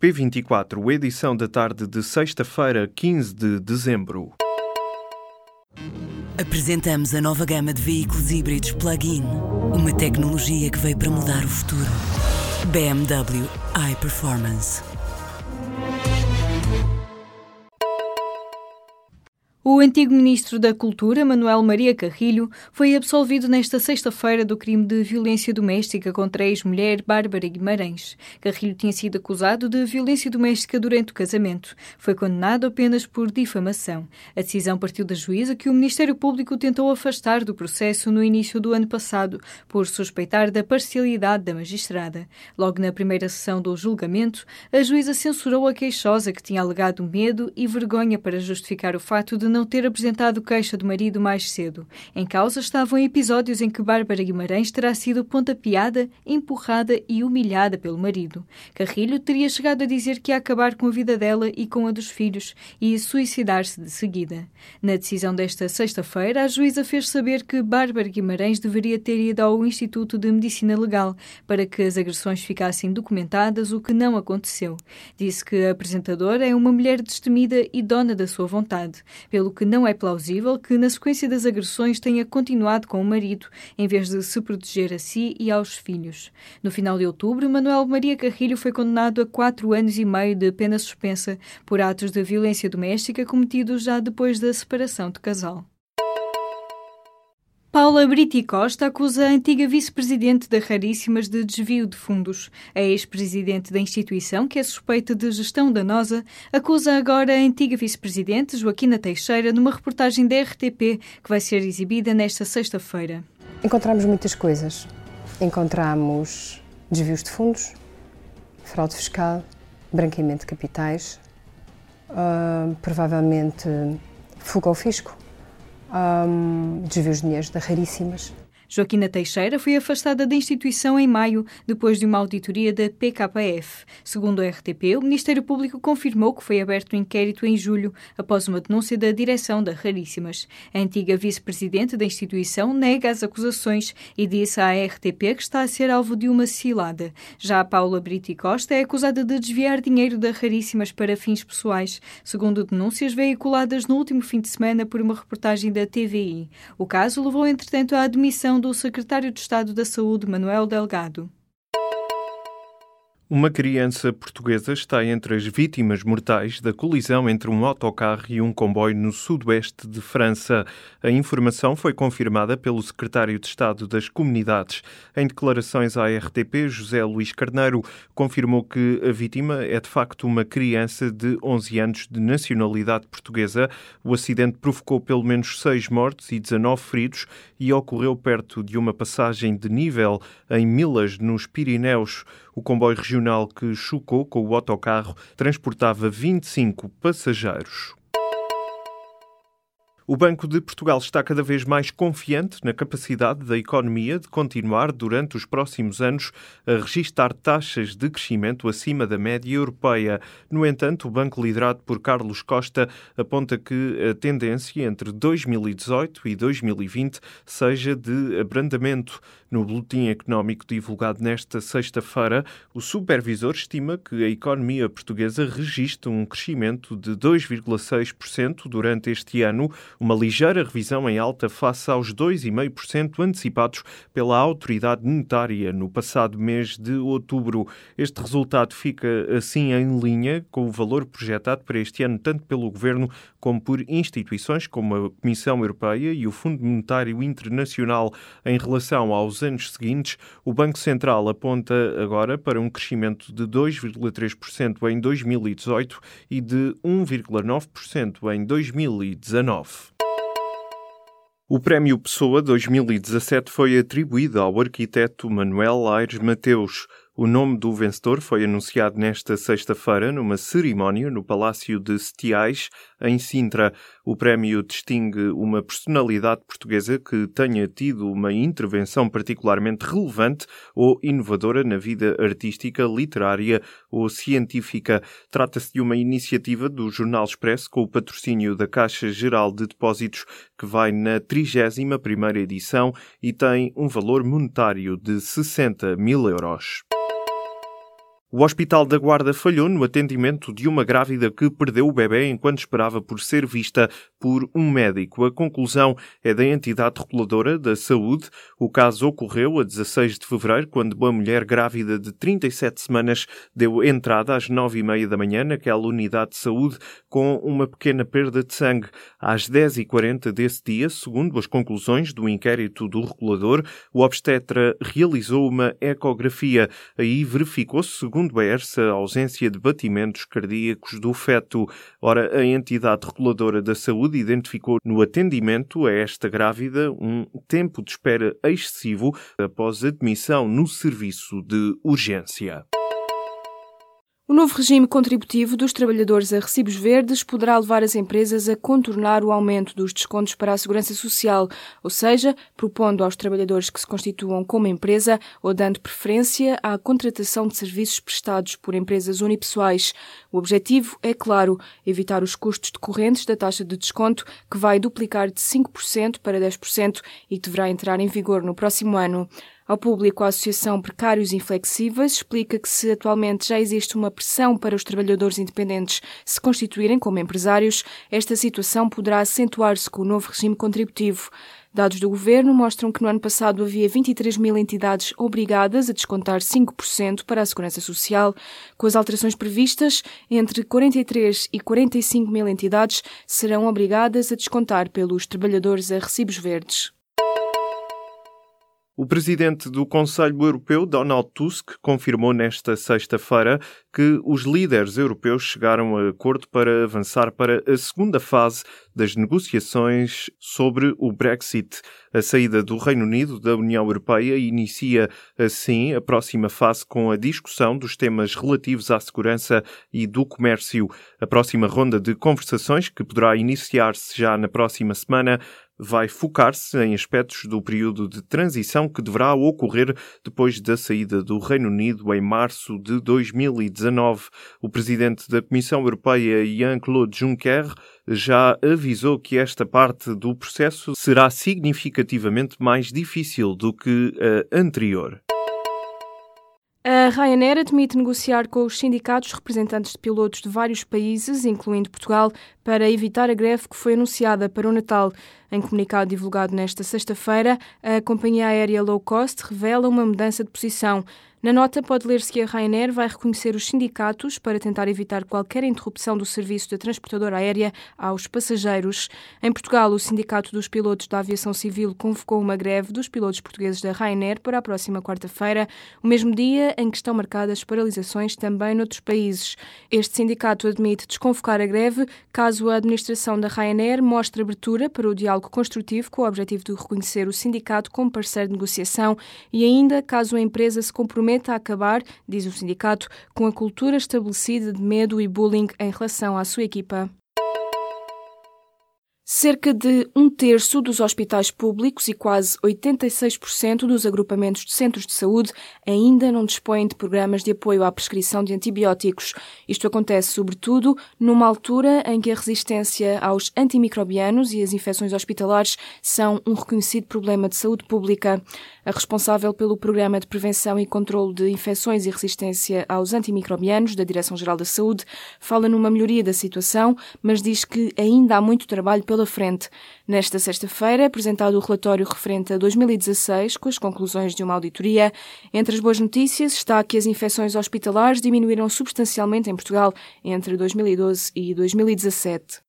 P24, edição da tarde de sexta-feira, 15 de dezembro. Apresentamos a nova gama de veículos híbridos plug-in. Uma tecnologia que veio para mudar o futuro. BMW iPerformance. O antigo ministro da Cultura, Manuel Maria Carrilho, foi absolvido nesta sexta-feira do crime de violência doméstica contra a ex-mulher Bárbara Guimarães. Carrilho tinha sido acusado de violência doméstica durante o casamento. Foi condenado apenas por difamação. A decisão partiu da juíza que o Ministério Público tentou afastar do processo no início do ano passado, por suspeitar da parcialidade da magistrada. Logo na primeira sessão do julgamento, a juíza censurou a queixosa que tinha alegado medo e vergonha para justificar o fato de não ter apresentado queixa do marido mais cedo. Em causa estavam episódios em que Bárbara Guimarães terá sido pontapeada, empurrada e humilhada pelo marido. Carrilho teria chegado a dizer que ia acabar com a vida dela e com a dos filhos e suicidar-se de seguida. Na decisão desta sexta-feira, a juíza fez saber que Bárbara Guimarães deveria ter ido ao Instituto de Medicina Legal para que as agressões ficassem documentadas, o que não aconteceu. Disse que a apresentadora é uma mulher destemida e dona da sua vontade, pelo pelo que não é plausível que, na sequência das agressões, tenha continuado com o marido, em vez de se proteger a si e aos filhos. No final de outubro, Manuel Maria Carrilho foi condenado a quatro anos e meio de pena suspensa por atos de violência doméstica cometidos já depois da separação de casal. Paula Briti Costa acusa a antiga vice-presidente da Raríssimas de desvio de fundos. A ex-presidente da instituição, que é suspeita de gestão danosa, acusa agora a antiga vice-presidente, Joaquina Teixeira, numa reportagem da RTP que vai ser exibida nesta sexta-feira. Encontramos muitas coisas. Encontramos desvios de fundos, fraude fiscal, branqueamento de capitais, uh, provavelmente fuga ao fisco um, desvios de dinheiros de raríssimas. Joaquina Teixeira foi afastada da instituição em maio, depois de uma auditoria da PKF. Segundo a RTP, o Ministério Público confirmou que foi aberto um inquérito em julho, após uma denúncia da direção da Raríssimas. A antiga vice-presidente da instituição nega as acusações e disse à RTP que está a ser alvo de uma cilada. Já a Paula Brito Costa é acusada de desviar dinheiro da Raríssimas para fins pessoais, segundo denúncias veiculadas no último fim de semana por uma reportagem da TVI. O caso levou, entretanto, à admissão do secretário de Estado da Saúde, Manuel Delgado. Uma criança portuguesa está entre as vítimas mortais da colisão entre um autocarro e um comboio no sudoeste de França. A informação foi confirmada pelo secretário de Estado das Comunidades. Em declarações à RTP, José Luís Carneiro confirmou que a vítima é de facto uma criança de 11 anos de nacionalidade portuguesa. O acidente provocou pelo menos seis mortes e 19 feridos e ocorreu perto de uma passagem de nível em Milas, nos Pirineus. O comboio regional que chocou com o autocarro transportava 25 passageiros. O Banco de Portugal está cada vez mais confiante na capacidade da economia de continuar durante os próximos anos a registrar taxas de crescimento acima da média europeia. No entanto, o banco liderado por Carlos Costa aponta que a tendência entre 2018 e 2020 seja de abrandamento. No boletim económico divulgado nesta sexta-feira, o supervisor estima que a economia portuguesa registra um crescimento de 2,6% durante este ano uma ligeira revisão em alta face aos 2,5% antecipados pela autoridade monetária no passado mês de outubro. Este resultado fica assim em linha com o valor projetado para este ano tanto pelo governo como por instituições como a Comissão Europeia e o Fundo Monetário Internacional. Em relação aos anos seguintes, o Banco Central aponta agora para um crescimento de 2,3% em 2018 e de 1,9% em 2019. O Prémio Pessoa 2017 foi atribuído ao arquiteto Manuel Aires Mateus. O nome do vencedor foi anunciado nesta sexta-feira numa cerimónia no Palácio de Setiais, em Sintra. O prémio distingue uma personalidade portuguesa que tenha tido uma intervenção particularmente relevante ou inovadora na vida artística, literária ou científica. Trata-se de uma iniciativa do Jornal Expresso com o patrocínio da Caixa Geral de Depósitos, que vai na 31ª edição e tem um valor monetário de 60 mil euros. O Hospital da Guarda falhou no atendimento de uma grávida que perdeu o bebê enquanto esperava por ser vista por um médico. A conclusão é da entidade reguladora da saúde. O caso ocorreu a 16 de fevereiro, quando uma mulher grávida de 37 semanas deu entrada às 9 e meia da manhã naquela unidade de saúde com uma pequena perda de sangue. Às 10h40 desse dia, segundo as conclusões do inquérito do regulador, o obstetra realizou uma ecografia. Aí verificou-se, segundo a ERSA, ausência de batimentos cardíacos do feto. Ora, a entidade reguladora da saúde identificou no atendimento a esta grávida um tempo de espera excessivo após admissão no serviço de urgência. O novo regime contributivo dos trabalhadores a recibos verdes poderá levar as empresas a contornar o aumento dos descontos para a segurança social, ou seja, propondo aos trabalhadores que se constituam como empresa ou dando preferência à contratação de serviços prestados por empresas unipessoais. O objetivo é, claro, evitar os custos decorrentes da taxa de desconto, que vai duplicar de 5% para 10% e deverá entrar em vigor no próximo ano. Ao público, a Associação Precários Inflexíveis explica que se atualmente já existe uma pressão para os trabalhadores independentes se constituírem como empresários, esta situação poderá acentuar-se com o novo regime contributivo. Dados do governo mostram que no ano passado havia 23 mil entidades obrigadas a descontar 5% para a segurança social. Com as alterações previstas, entre 43 e 45 mil entidades serão obrigadas a descontar pelos trabalhadores a recibos verdes. O presidente do Conselho Europeu, Donald Tusk, confirmou nesta sexta-feira que os líderes europeus chegaram a acordo para avançar para a segunda fase das negociações sobre o Brexit. A saída do Reino Unido da União Europeia inicia, assim, a próxima fase com a discussão dos temas relativos à segurança e do comércio. A próxima ronda de conversações, que poderá iniciar-se já na próxima semana, vai focar-se em aspectos do período de transição que deverá ocorrer depois da saída do Reino Unido em março de 2019. O presidente da Comissão Europeia, Jean-Claude Juncker, já avisou que esta parte do processo será significativamente mais difícil do que a anterior. A Ryanair admite negociar com os sindicatos representantes de pilotos de vários países, incluindo Portugal, para evitar a greve que foi anunciada para o Natal. Em comunicado divulgado nesta sexta-feira, a companhia aérea low cost revela uma mudança de posição. Na nota pode ler-se que a Ryanair vai reconhecer os sindicatos para tentar evitar qualquer interrupção do serviço da transportadora aérea aos passageiros. Em Portugal, o Sindicato dos Pilotos da Aviação Civil convocou uma greve dos pilotos portugueses da Ryanair para a próxima quarta-feira, o mesmo dia em que estão marcadas paralisações também noutros países. Este sindicato admite desconvocar a greve caso a administração da Ryanair mostre abertura para o diálogo construtivo com o objetivo de reconhecer o sindicato como parceiro de negociação e ainda caso a empresa se comprometa a acabar, diz o sindicato, com a cultura estabelecida de medo e bullying em relação à sua equipa. Cerca de um terço dos hospitais públicos e quase 86% dos agrupamentos de centros de saúde ainda não dispõem de programas de apoio à prescrição de antibióticos. Isto acontece, sobretudo, numa altura em que a resistência aos antimicrobianos e as infecções hospitalares são um reconhecido problema de saúde pública. A responsável pelo Programa de Prevenção e Controlo de Infecções e Resistência aos Antimicrobianos da Direção-Geral da Saúde fala numa melhoria da situação, mas diz que ainda há muito trabalho pela frente. Nesta sexta-feira, é apresentado o relatório referente a 2016, com as conclusões de uma auditoria. Entre as boas notícias está que as infecções hospitalares diminuíram substancialmente em Portugal entre 2012 e 2017.